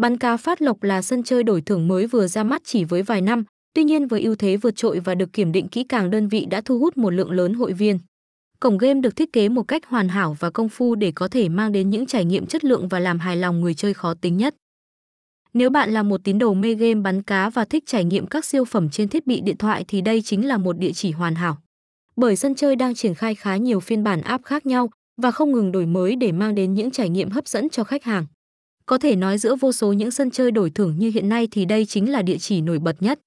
Bắn cá phát lộc là sân chơi đổi thưởng mới vừa ra mắt chỉ với vài năm, tuy nhiên với ưu thế vượt trội và được kiểm định kỹ càng đơn vị đã thu hút một lượng lớn hội viên. Cổng game được thiết kế một cách hoàn hảo và công phu để có thể mang đến những trải nghiệm chất lượng và làm hài lòng người chơi khó tính nhất. Nếu bạn là một tín đồ mê game bắn cá và thích trải nghiệm các siêu phẩm trên thiết bị điện thoại thì đây chính là một địa chỉ hoàn hảo. Bởi sân chơi đang triển khai khá nhiều phiên bản app khác nhau và không ngừng đổi mới để mang đến những trải nghiệm hấp dẫn cho khách hàng. Có thể nói giữa vô số những sân chơi đổi thưởng như hiện nay thì đây chính là địa chỉ nổi bật nhất.